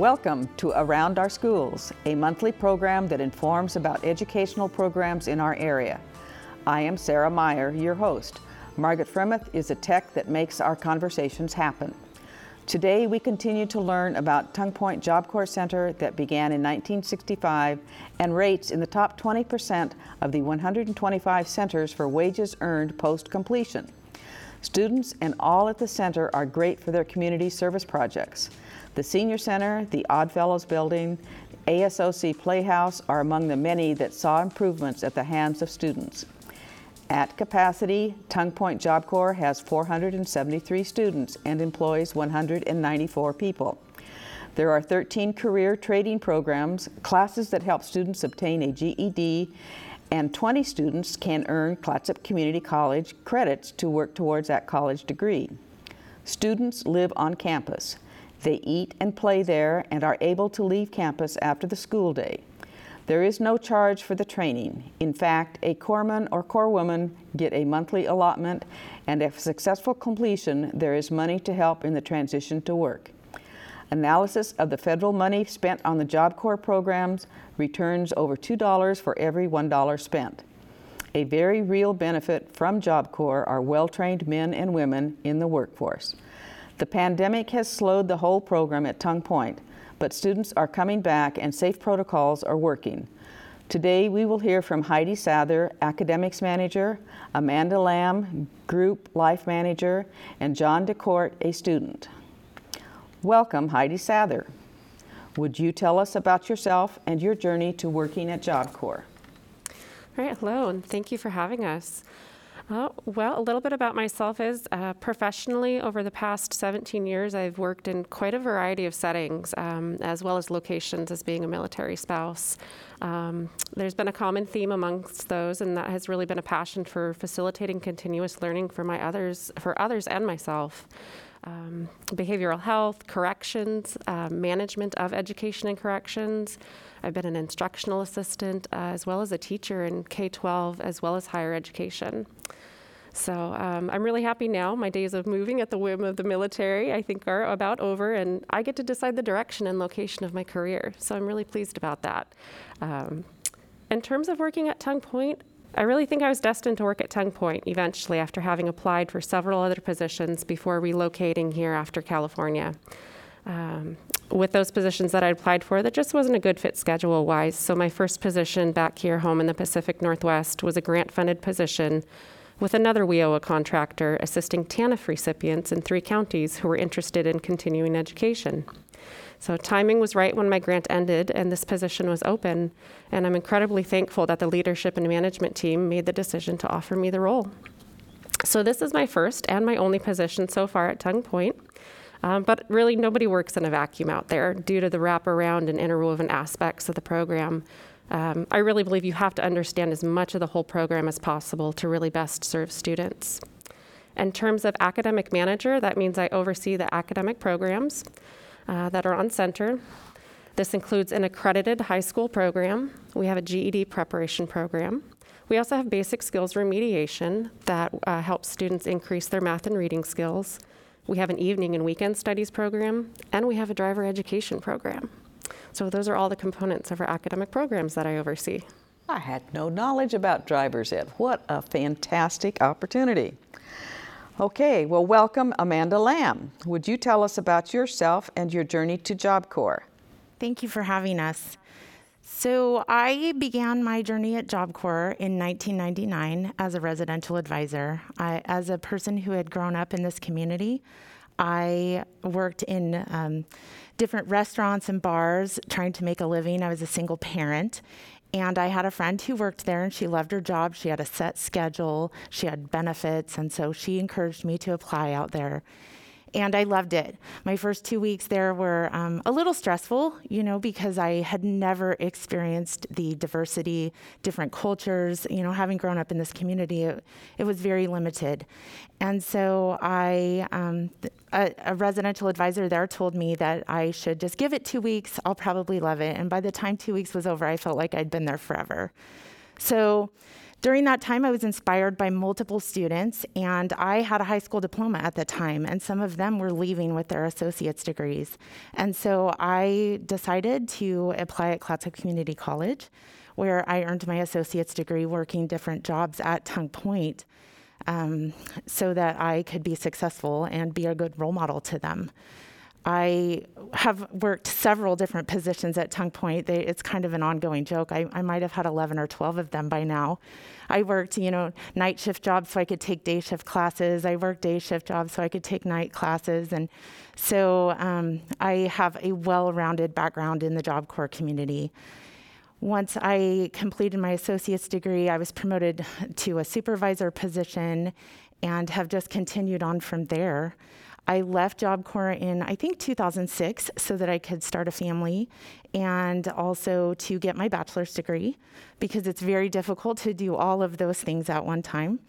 Welcome to Around Our Schools, a monthly program that informs about educational programs in our area. I am Sarah Meyer, your host. Margaret Fremeth is a tech that makes our conversations happen. Today, we continue to learn about Tongue Point Job Corps Center that began in 1965 and rates in the top 20% of the 125 centers for wages earned post completion. Students and all at the center are great for their community service projects. The Senior Center, the Oddfellows Building, ASOC Playhouse are among the many that saw improvements at the hands of students. At capacity, Tongue Point Job Corps has 473 students and employs 194 people. There are 13 career trading programs, classes that help students obtain a GED, and 20 students can earn Clatsop Community College credits to work towards that college degree. Students live on campus. They eat and play there and are able to leave campus after the school day. There is no charge for the training. In fact, a corpsman or corpswoman get a monthly allotment, and if successful completion, there is money to help in the transition to work. Analysis of the federal money spent on the Job Corps programs returns over $2 for every $1 spent. A very real benefit from Job Corps are well trained men and women in the workforce. The pandemic has slowed the whole program at Tongue Point, but students are coming back and safe protocols are working. Today we will hear from Heidi Sather, Academics Manager, Amanda Lamb, Group Life Manager, and Jon DeCourt, a student. Welcome, Heidi Sather. Would you tell us about yourself and your journey to working at Job Corps? All right, hello, and thank you for having us. Well, a little bit about myself is uh, professionally, over the past 17 years, I've worked in quite a variety of settings, um, as well as locations as being a military spouse. Um, there's been a common theme amongst those, and that has really been a passion for facilitating continuous learning for my others, for others and myself. Um, behavioral health, corrections, uh, management of education and corrections. I've been an instructional assistant uh, as well as a teacher in K 12 as well as higher education. So um, I'm really happy now. My days of moving at the whim of the military, I think, are about over, and I get to decide the direction and location of my career. So I'm really pleased about that. Um, in terms of working at Tongue Point, I really think I was destined to work at Tongue Point eventually after having applied for several other positions before relocating here after California. Um, with those positions that I applied for, that just wasn't a good fit schedule wise. So, my first position back here home in the Pacific Northwest was a grant funded position with another WIOA contractor assisting TANF recipients in three counties who were interested in continuing education. So timing was right when my grant ended and this position was open, and I'm incredibly thankful that the leadership and management team made the decision to offer me the role. So this is my first and my only position so far at Tongue Point. Um, but really, nobody works in a vacuum out there due to the wraparound and interwoven aspects of the program. Um, I really believe you have to understand as much of the whole program as possible to really best serve students. In terms of academic manager, that means I oversee the academic programs uh, that are on center. This includes an accredited high school program. We have a GED preparation program. We also have basic skills remediation that uh, helps students increase their math and reading skills. We have an evening and weekend studies program, and we have a driver education program. So those are all the components of our academic programs that I oversee. I had no knowledge about driver's ed. What a fantastic opportunity. Okay, well, welcome Amanda Lamb. Would you tell us about yourself and your journey to Job Corps? Thank you for having us. So, I began my journey at Job Corps in 1999 as a residential advisor. I, as a person who had grown up in this community, I worked in um, different restaurants and bars trying to make a living. I was a single parent. And I had a friend who worked there and she loved her job. She had a set schedule, she had benefits. And so she encouraged me to apply out there and I loved it. My first two weeks there were um, a little stressful, you know, because I had never experienced the diversity, different cultures. You know, having grown up in this community, it, it was very limited. And so I, um, a, a residential advisor there told me that I should just give it two weeks. I'll probably love it. And by the time two weeks was over, I felt like I'd been there forever. So During that time, I was inspired by multiple students, and I had a high school diploma at the time, and some of them were leaving with their associate's degrees. And so I decided to apply at Clatsop Community College, where I earned my associate's degree working different jobs at Tongue Point um, so that I could be successful and be a good role model to them. I have worked several different positions at Tongue Point. They, it's kind of an ongoing joke. I, I might have had 11 or 12 of them by now. I worked, you know, night shift jobs so I could take day shift classes. I worked day shift jobs so I could take night classes. And so um, I have a well rounded background in the Job Corps community. Once I completed my associate's degree, I was promoted to a supervisor position and have just continued on from there. I left Job Corps in, I think, 2006 so that I could start a family and also to get my bachelor's degree because it's very difficult to do all of those things at one time.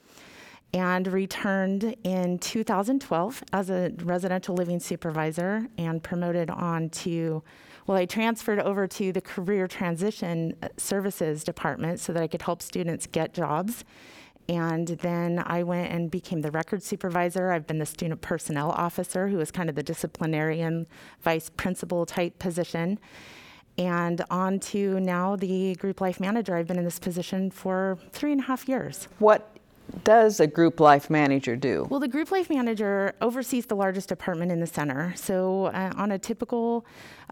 And returned in 2012 as a residential living supervisor and promoted on to, well, I transferred over to the Career Transition Services Department so that I could help students get jobs and then I went and became the record supervisor. I've been the student personnel officer, who is kind of the disciplinarian vice principal type position. And on to now the group life manager. I've been in this position for three and a half years. What does a group life manager do? Well, the group life manager oversees the largest department in the center. So, uh, on a typical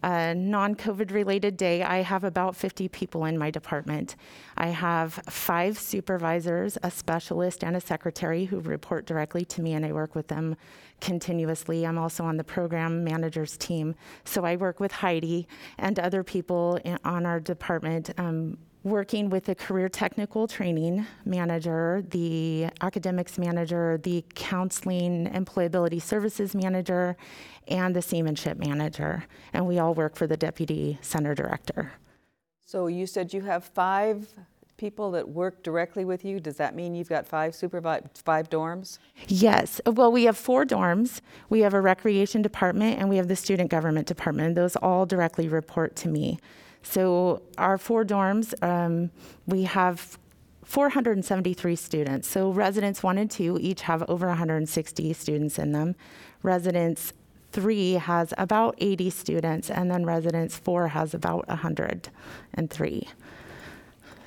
uh, non COVID related day, I have about 50 people in my department. I have five supervisors, a specialist, and a secretary who report directly to me, and I work with them continuously. I'm also on the program managers team. So I work with Heidi and other people in, on our department. Um, working with the career technical training manager, the academics manager, the counseling employability services manager, and the seamanship manager. And we all work for the deputy center director. So you said you have five people that work directly with you. Does that mean you've got five supervi- five dorms? Yes. Well, we have four dorms. We have a recreation department and we have the student government department. Those all directly report to me. So our four dorms, um, we have 473 students. So residents one and two each have over 160 students in them. Residents three has about 80 students, and then residence four has about 103.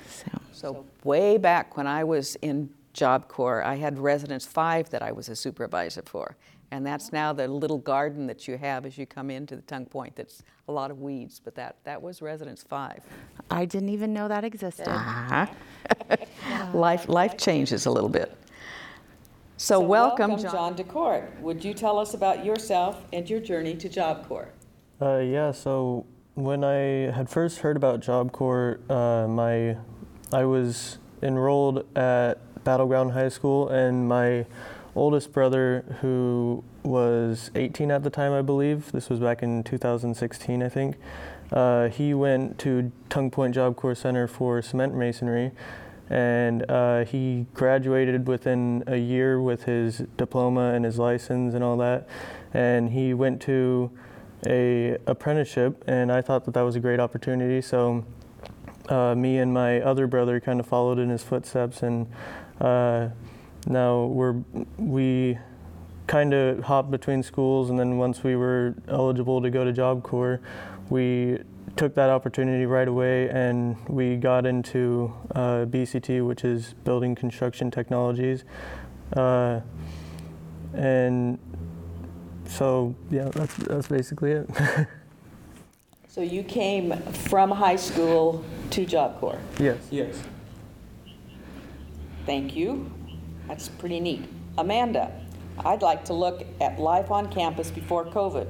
So, So way back when I was in Job Corps, I had residence five that I was a supervisor for. And that's now the little garden that you have as you come into the Tongue Point. That's a lot of weeds, but that, that was residence five. I didn't even know that existed. Life, life changes a little bit. So, welcome, welcome, Jon DeCourt. Would you tell us about yourself and your journey to Job Corps? Uh, yeah, so when I had first heard about Job Corps, uh, my I was enrolled at Battleground High School, and my oldest brother, who was 18 at the time, I believe, this was back in 2016, I think, uh, he went to Tongue Point Job Corps Center for cement masonry, and uh, he graduated within a year with his diploma and his license and all that, and he went to a apprenticeship, and I thought that that was a great opportunity, so uh, me and my other brother kind of followed in his footsteps, and uh, now we're we kind of hopped between schools, and then once we were eligible to go to Job Corps, we took that opportunity right away, and we got into uh, BCT, which is Building Construction Technologies, uh, and so yeah, that's that's basically it. so you came from high school to Job Corps. Yes. Yes. Thank you. That's pretty neat. Amanda, I'd like to look at life on campus before COVID.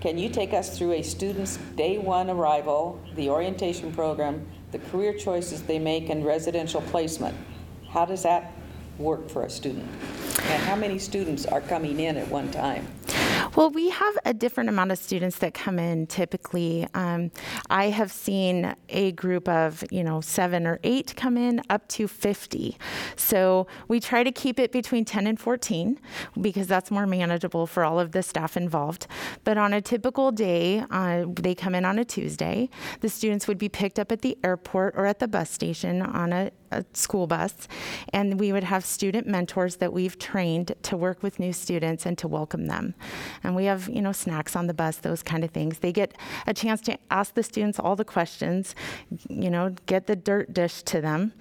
Can you take us through a student's day one arrival, the orientation program, the career choices they make, and residential placement? How does that work for a student? And how many students are coming in at one time? Well, we have a different amount of students that come in typically. Um, I have seen a group of, you know, seven or eight come in up to 50. So we try to keep it between 10 and 14 because that's more manageable for all of the staff involved. But on a typical day, uh, they come in on a Tuesday. The students would be picked up at the airport or at the bus station on a a school bus, and we would have student mentors that we've trained to work with new students and to welcome them. And we have, you know, snacks on the bus, those kind of things. They get a chance to ask the students all the questions, you know, get the dirt dish to them.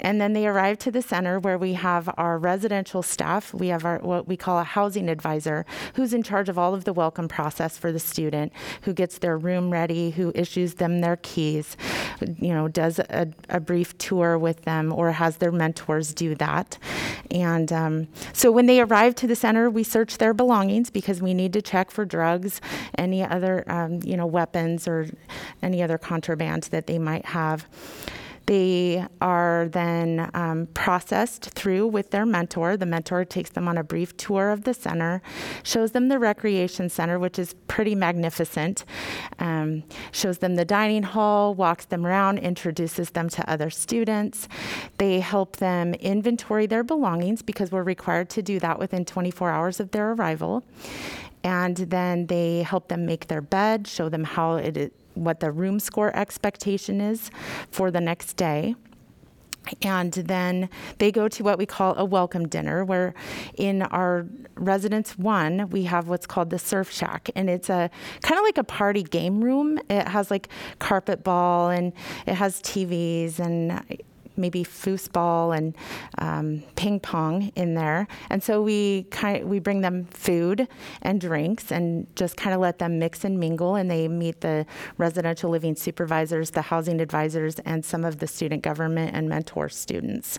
And then they arrive to the center where we have our residential staff. We have our what we call a housing advisor who's in charge of all of the welcome process for the student, who gets their room ready, who issues them their keys, you know, does a, a brief tour with them or has their mentors do that. And um, so when they arrive to the center, we search their belongings because we need to check for drugs, any other, um, you know, weapons or any other contraband that they might have. They are then um, processed through with their mentor. The mentor takes them on a brief tour of the center, shows them the recreation center, which is pretty magnificent, um, shows them the dining hall, walks them around, introduces them to other students. They help them inventory their belongings because we're required to do that within 24 hours of their arrival. And then they help them make their bed, show them how it what the room score expectation is for the next day. And then they go to what we call a welcome dinner, where in our residence one, we have what's called the surf shack. And it's a kind of like a party game room. It has like carpet ball and it has TVs and maybe foosball and um, ping pong in there. And so we kind of, we bring them food and drinks and just kind of let them mix and mingle. And they meet the residential living supervisors, the housing advisors, and some of the student government and mentor students.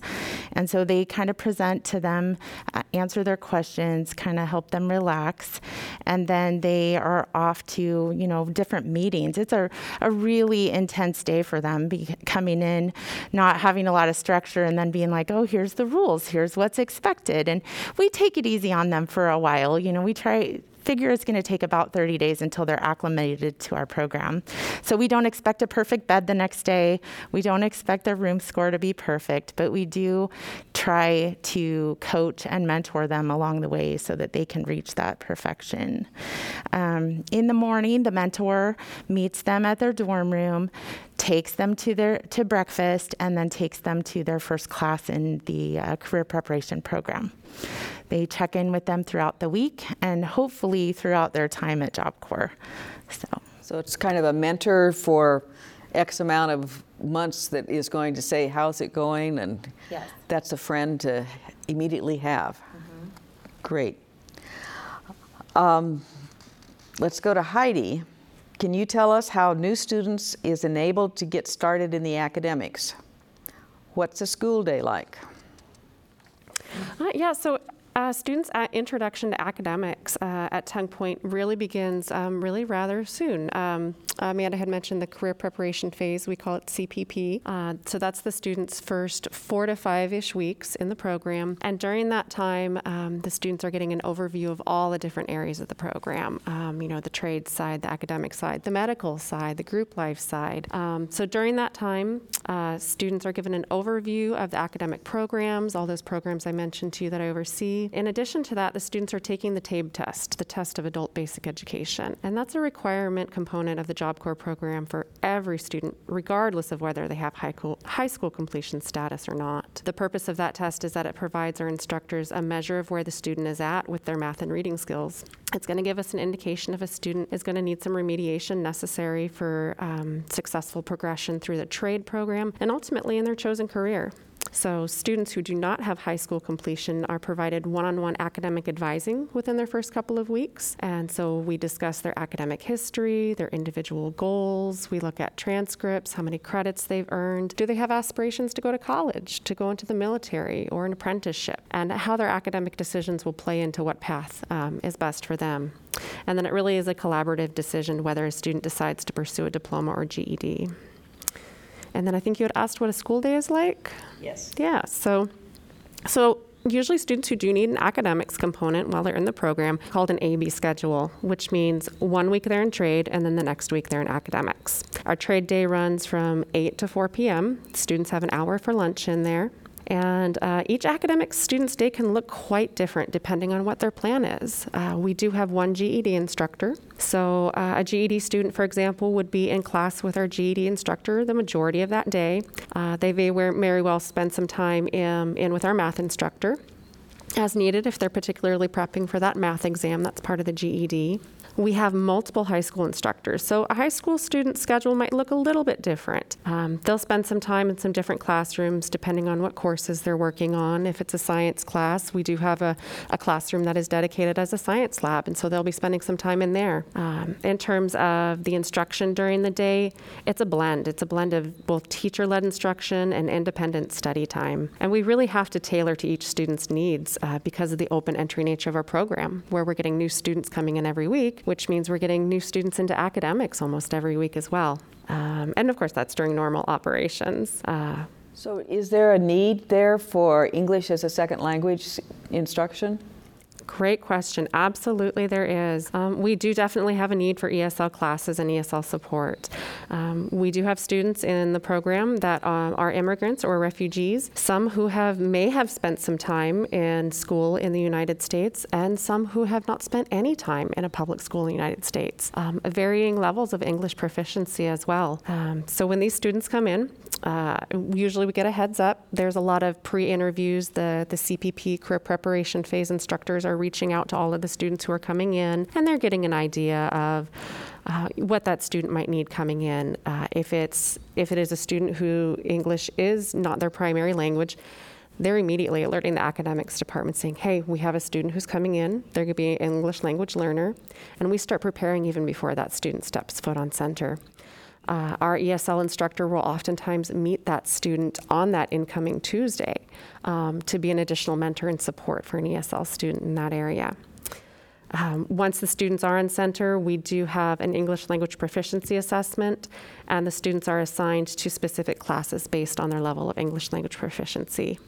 And so they kind of present to them, uh, answer their questions, kind of help them relax, and then they are off to you know different meetings. It's a a really intense day for them, be, coming in, not having a lot of structure and then being like, oh, here's the rules, here's what's expected. And we take it easy on them for a while. You know, we try, figure it's going to take about 30 days until they're acclimated to our program. So we don't expect a perfect bed the next day. We don't expect their room score to be perfect, but we do try to coach and mentor them along the way so that they can reach that perfection. Um, in the morning, the mentor meets them at their dorm room, takes them to their to breakfast, and then takes them to their first class in the uh, career preparation program. They check in with them throughout the week and hopefully throughout their time at Job Corps. So, so it's kind of a mentor for X amount of months that is going to say, How's it going? And yes. that's a friend to immediately have. Mm-hmm. Great. Um, let's go to Heidi. Can you tell us how new students is enabled to get started in the academics? What's a school day like? Uh, yeah, so uh, students' introduction to academics uh, at Tongue Point really begins um, really rather soon. Um, Amanda had mentioned the career preparation phase. We call it CPP. Uh, so that's the students' first four to five-ish weeks in the program. And during that time, um, the students are getting an overview of all the different areas of the program. Um, you know, the trade side, the academic side, the medical side, the group life side. Um, so during that time, uh, students are given an overview of the academic programs, all those programs I mentioned to you that I oversee. In addition to that, the students are taking the TABE test, the test of adult basic education. And that's a requirement component of the job Corps program for every student, regardless of whether they have high, high school completion status or not. The purpose of that test is that it provides our instructors a measure of where the student is at with their math and reading skills. It's going to give us an indication if a student is going to need some remediation necessary for um, successful progression through the trade program and ultimately in their chosen career. So, students who do not have high school completion are provided one on one academic advising within their first couple of weeks. And so, we discuss their academic history, their individual goals. We look at transcripts, how many credits they've earned. Do they have aspirations to go to college, to go into the military, or an apprenticeship? And how their academic decisions will play into what path um, is best for them. And then it really is a collaborative decision whether a student decides to pursue a diploma or GED. And then I think you had asked what a school day is like. Yes. Yeah. So, so usually students who do need an academics component while they're in the program called an AB schedule, which means one week they're in trade and then the next week they're in academics. Our trade day runs from 8 to 4 p.m. Students have an hour for lunch in there. And uh, each academic student's day can look quite different depending on what their plan is. Uh, we do have one GED instructor. So, uh, a GED student, for example, would be in class with our GED instructor the majority of that day. Uh, they may very well spend some time in, in with our math instructor as needed if they're particularly prepping for that math exam that's part of the GED we have multiple high school instructors. So a high school student schedule might look a little bit different. Um, they'll spend some time in some different classrooms depending on what courses they're working on. If it's a science class, we do have a, a classroom that is dedicated as a science lab, and so they'll be spending some time in there. Um, in terms of the instruction during the day, it's a blend. It's a blend of both teacher led instruction and independent study time. And we really have to tailor to each student's needs uh, because of the open entry nature of our program, where we're getting new students coming in every week which means we're getting new students into academics almost every week as well. Um, and of course, that's during normal operations. Uh, so, is there a need there for English as a second language instruction? Great question. Absolutely, there is. Um, we do definitely have a need for ESL classes and ESL support. Um, we do have students in the program that um, are immigrants or refugees, some who have may have spent some time in school in the United States, and some who have not spent any time in a public school in the United States. Um, varying levels of English proficiency as well. Um, so when these students come in, uh, usually we get a heads up. There's a lot of pre-interviews. The the CPP career preparation phase instructors are reaching out to all of the students who are coming in, and they're getting an idea of uh, what that student might need coming in. Uh, if it's if it is a student who English is not their primary language, they're immediately alerting the academics department saying, hey, we have a student who's coming in. They're going to be an English language learner. And we start preparing even before that student steps foot on center. Uh, our ESL instructor will oftentimes meet that student on that incoming Tuesday um, to be an additional mentor and support for an ESL student in that area. Um, once the students are in center, we do have an English language proficiency assessment, and the students are assigned to specific classes based on their level of English language proficiency.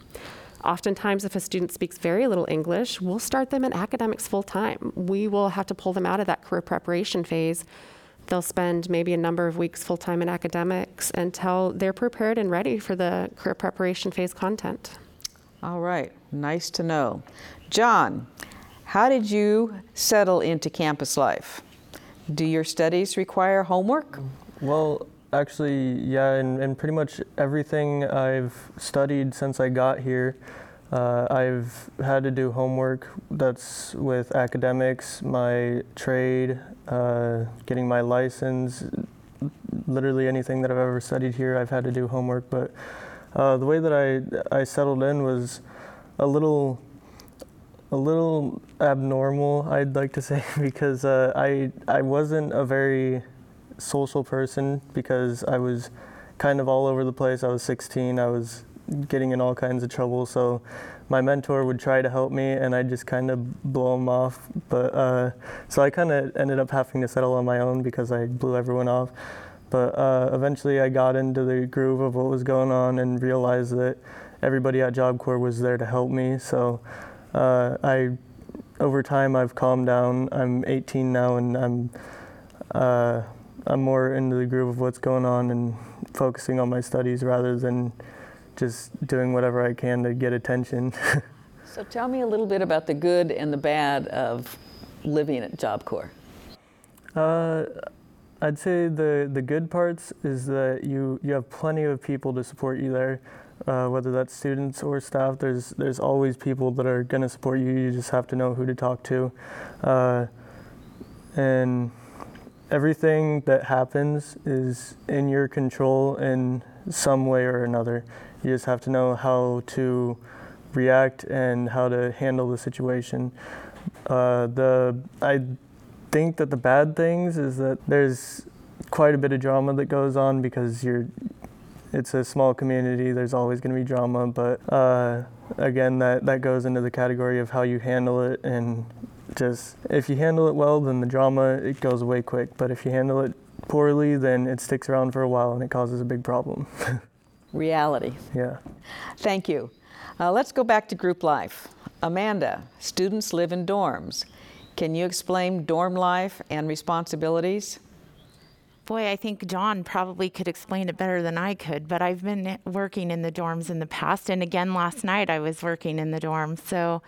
Oftentimes, if a student speaks very little English, we'll start them in academics full time. We will have to pull them out of that career preparation phase They'll spend maybe a number of weeks full time in academics until they're prepared and ready for the career preparation phase content. All right, nice to know. Jon, how did you settle into campus life? Do your studies require homework? Well, actually, yeah, and, and pretty much everything I've studied since I got here uh, I've had to do homework that's with academics, my trade, uh, getting my license, literally anything that I've ever studied here, I've had to do homework. But uh, the way that I, I settled in was a little, a little abnormal, I'd like to say, because uh, I, I wasn't a very social person because I was kind of all over the place. I was 16. I was getting in all kinds of trouble. So my mentor would try to help me, and I just kind of blow him off. But uh, so I kind of ended up having to settle on my own because I blew everyone off. But uh, eventually, I got into the groove of what was going on and realized that everybody at Job Corps was there to help me. So uh, I, over time, I've calmed down. I'm 18 now, and I'm uh, I'm more into the groove of what's going on and focusing on my studies rather than just doing whatever I can to get attention. so tell me a little bit about the good and the bad of living at Job Corps. Uh, I'd say the, the good parts is that you, you have plenty of people to support you there, uh, whether that's students or staff. There's, there's always people that are going to support you. You just have to know who to talk to. Uh, and everything that happens is in your control in some way or another. You just have to know how to react and how to handle the situation. Uh, the I think that the bad things is that there's quite a bit of drama that goes on because you're it's a small community. There's always going to be drama, but uh, again, that that goes into the category of how you handle it and just if you handle it well, then the drama it goes away quick. But if you handle it poorly, then it sticks around for a while and it causes a big problem. reality. Yeah. Thank you. Uh, let's go back to group life. Amanda, students live in dorms. Can you explain dorm life and responsibilities Boy, I think Jon probably could explain it better than I could, but I've been working in the dorms in the past. And again, last night I was working in the dorms. So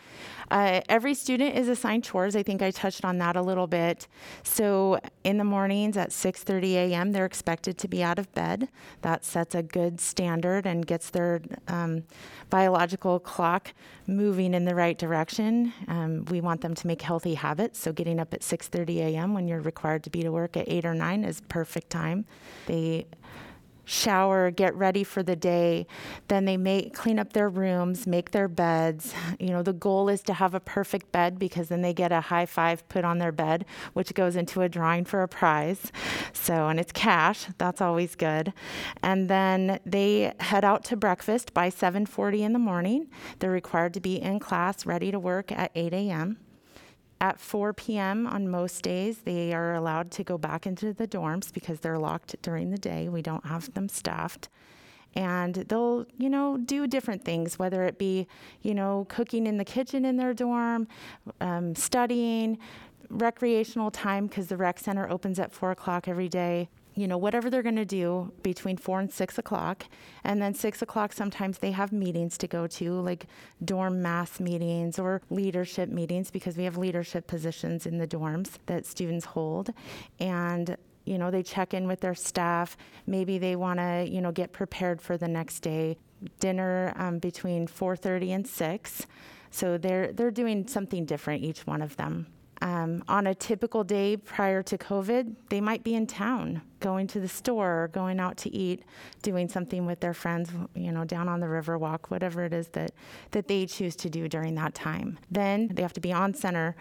uh, every student is assigned chores. I think I touched on that a little bit. So in the mornings at 6:30 a.m., they're expected to be out of bed. That sets a good standard and gets their um, biological clock moving in the right direction. Um, we want them to make healthy habits. So getting up at 6:30 a.m. when you're required to be to work at 8 or 9 is perfect time. They shower, get ready for the day. Then they make clean up their rooms, make their beds. You know, the goal is to have a perfect bed because then they get a high five put on their bed, which goes into a drawing for a prize. So, and it's cash. That's always good. And then they head out to breakfast by 7:40 in the morning. They're required to be in class, ready to work at 8 a.m. At 4 p.m. on most days, they are allowed to go back into the dorms because they're locked during the day. We don't have them staffed. And they'll, you know, do different things, whether it be, you know, cooking in the kitchen in their dorm, um, studying, recreational time because the rec center opens at 4 o'clock every day you know, whatever they're going to do between four and six o'clock. And then six o'clock, sometimes they have meetings to go to, like dorm mass meetings or leadership meetings, because we have leadership positions in the dorms that students hold. And you know, they check in with their staff. Maybe they want to, you know, get prepared for the next day. Dinner um, between 4:30 and 6. So they're they're doing something different, each one of them. Um, on a typical day prior to COVID, they might be in town, going to the store, going out to eat, doing something with their friends, you know, down on the river walk, whatever it is that, that they choose to do during that time. Then they have to be on center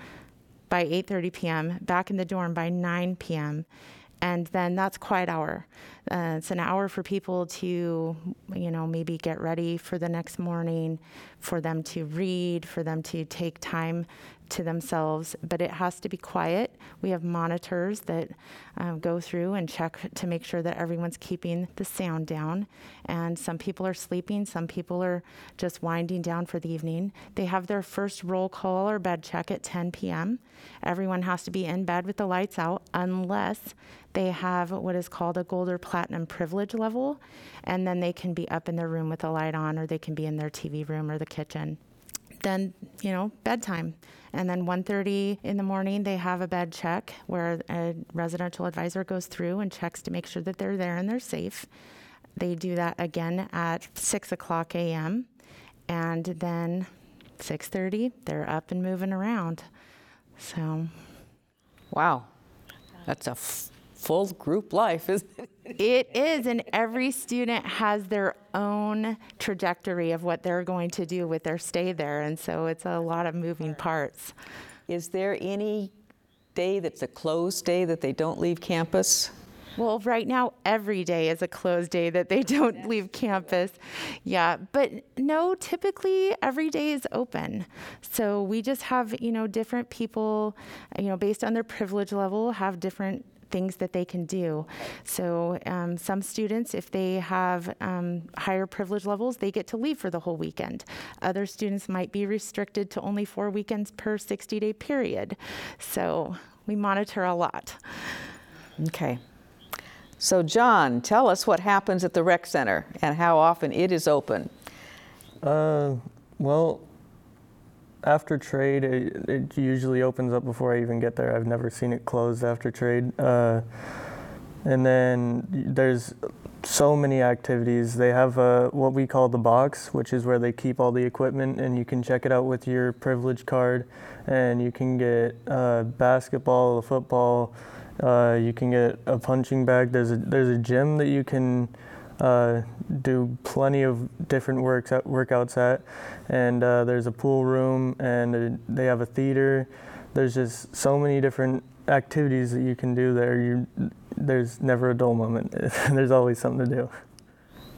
by 8:30 p.m., back in the dorm by 9 p.m and then that's quiet hour. Uh, it's an hour for people to, you know, maybe get ready for the next morning, for them to read, for them to take time to themselves, but it has to be quiet. We have monitors that um, go through and check to make sure that everyone's keeping the sound down. And some people are sleeping, some people are just winding down for the evening. They have their first roll call or bed check at 10 p.m. Everyone has to be in bed with the lights out unless they have what is called a gold or platinum privilege level, and then they can be up in their room with the light on, or they can be in their TV room or the kitchen then you know bedtime. And then 1.30 in the morning they have a bed check where a residential advisor goes through and checks to make sure that they're there and they're safe. They do that again at 6 o'clock a.m and then 6.30 they're up and moving around. So. Wow. That's a f- full group life, isn't it? It is, and every student has their own trajectory of what they're going to do with their stay there, and so it's a lot of moving parts. Is there any day that's a closed day that they don't leave campus? Well, right now, every day is a closed day that they don't leave campus. Yeah, but no, typically every day is open. So we just have, you know, different people, you know, based on their privilege level, have different things that they can do. So um, some students, if they have um, higher privilege levels, they get to leave for the whole weekend. Other students might be restricted to only four weekends per 60 day period. So we monitor a lot. Okay. So, Jon, tell us what happens at the rec center and how often it is open. Uh, well, after trade, it, it, usually opens up before I even get there. I've never seen it closed after trade. Uh, and then there's so many activities. They have uh, what we call the box, which is where they keep all the equipment, and you can check it out with your privilege card. And you can get uh, basketball, football. Uh, you can get a punching bag. There's a there's a gym that you can uh, do plenty of different works workouts at, and uh, there's a pool room, and a, they have a theater. There's just so many different activities that you can do there. You, there's never a dull moment. there's always something to do.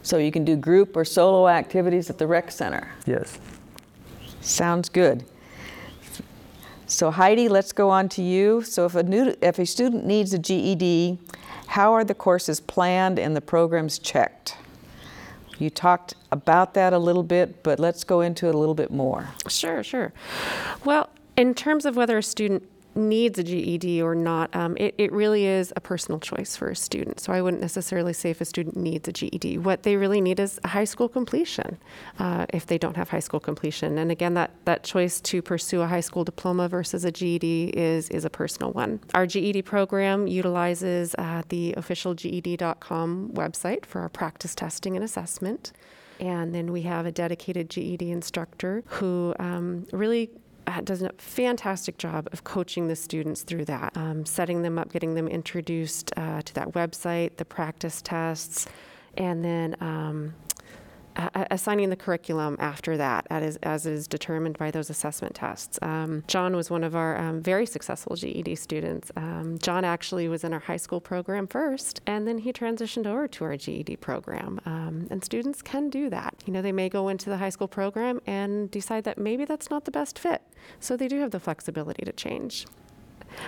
So you can do group or solo activities at the rec center. Yes. Sounds good. So Heidi, let's go on to you. So if a new, if a student needs a GED, how are the courses planned and the programs checked? You talked about that a little bit, but let's go into it a little bit more. Sure, sure. Well, in terms of whether a student needs a GED or not, um, it, it really is a personal choice for a student. So I wouldn't necessarily say if a student needs a GED. What they really need is a high school completion uh, if they don't have high school completion. And again, that, that choice to pursue a high school diploma versus a GED is, is a personal one. Our GED program utilizes uh, the official GED.com website for our practice testing and assessment. And then we have a dedicated GED instructor who um, really does a fantastic job of coaching the students through that, um, setting them up, getting them introduced uh, to that website, the practice tests, and then um, assigning the curriculum after that as, as is determined by those assessment tests. Um, Jon was one of our um, very successful GED students. Um, Jon actually was in our high school program first, and then he transitioned over to our GED program. Um, and students can do that. You know, they may go into the high school program and decide that maybe that's not the best fit. So they do have the flexibility to change.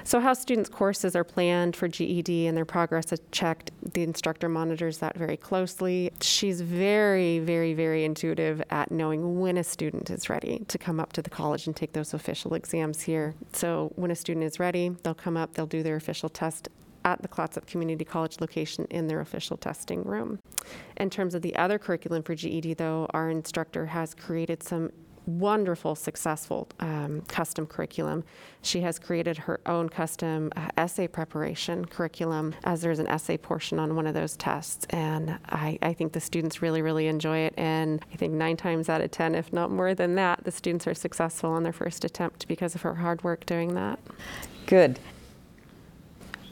So, how students' courses are planned for GED and their progress is checked, the instructor monitors that very closely. She's very, very, very intuitive at knowing when a student is ready to come up to the college and take those official exams here. So, when a student is ready, they'll come up, they'll do their official test at the Clatsop Community College location in their official testing room. In terms of the other curriculum for GED, though, our instructor has created some wonderful, successful um, custom curriculum. She has created her own custom uh, essay preparation curriculum, as there's an essay portion on one of those tests. And I, I think the students really, really enjoy it. And I think nine times out of 10, if not more than that, the students are successful on their first attempt because of her hard work doing that. Good.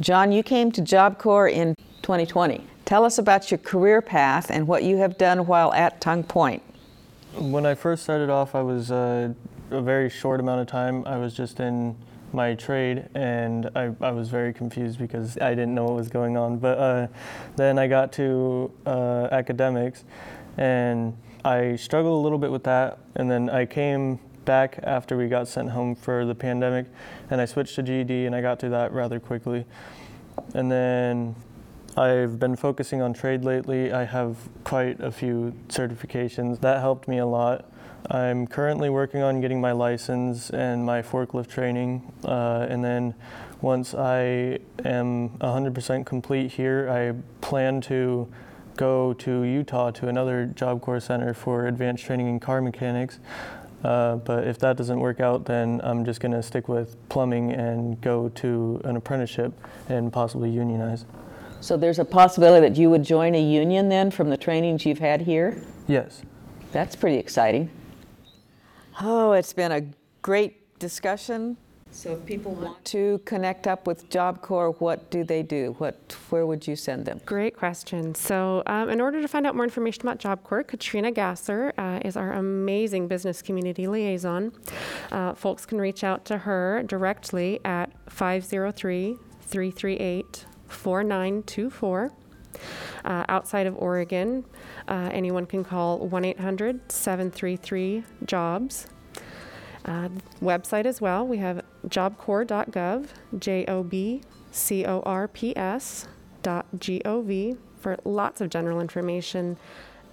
Jon, you came to Job Corps in 2020. Tell us about your career path and what you have done while at Tongue Point. When I first started off, I was uh, a very short amount of time. I was just in my trade and I, I was very confused because I didn't know what was going on. But uh, then I got to uh, academics and I struggled a little bit with that. And then I came back after we got sent home for the pandemic and I switched to GED and I got through that rather quickly. And then I've been focusing on trade lately. I have quite a few certifications. That helped me a lot. I'm currently working on getting my license and my forklift training. Uh, and then once I am 100% complete here, I plan to go to Utah to another Job Corps center for advanced training in car mechanics. Uh, but if that doesn't work out, then I'm just going to stick with plumbing and go to an apprenticeship and possibly unionize. So there's a possibility that you would join a union then from the trainings you've had here? Yes. That's pretty exciting. Oh, it's been a great discussion. So if people want to connect up with Job Corps, what do they do? What, where would you send them? Great question. So um, in order to find out more information about Job Corps, Katrina Gasser uh, is our amazing business community liaison. Uh, folks can reach out to her directly at 503 338 4924. Uh, outside of Oregon, uh, anyone can call 1 800 733 JOBS. Uh, website as well, we have jobcorps.gov, J O B C O R P S dot G O V for lots of general information.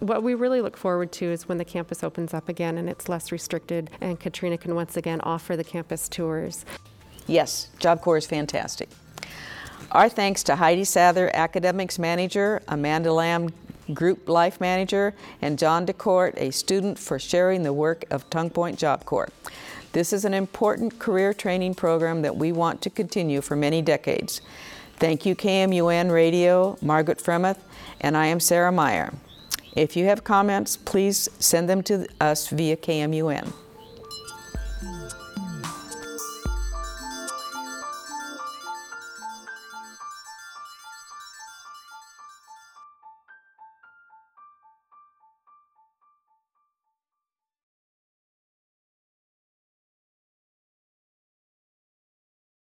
What we really look forward to is when the campus opens up again and it's less restricted, and Katrina can once again offer the campus tours. Yes, Job Corps is fantastic. Our thanks to Heidi Sather, Academics Manager, Amanda Lamb, Group Life Manager, and Jon DeCourt, a student, for sharing the work of Tongue Point Job Corps. This is an important career training program that we want to continue for many decades. Thank you, KMUN Radio, Margaret Fremeth, and I am Sarah Meyer. If you have comments, please send them to us via KMUN.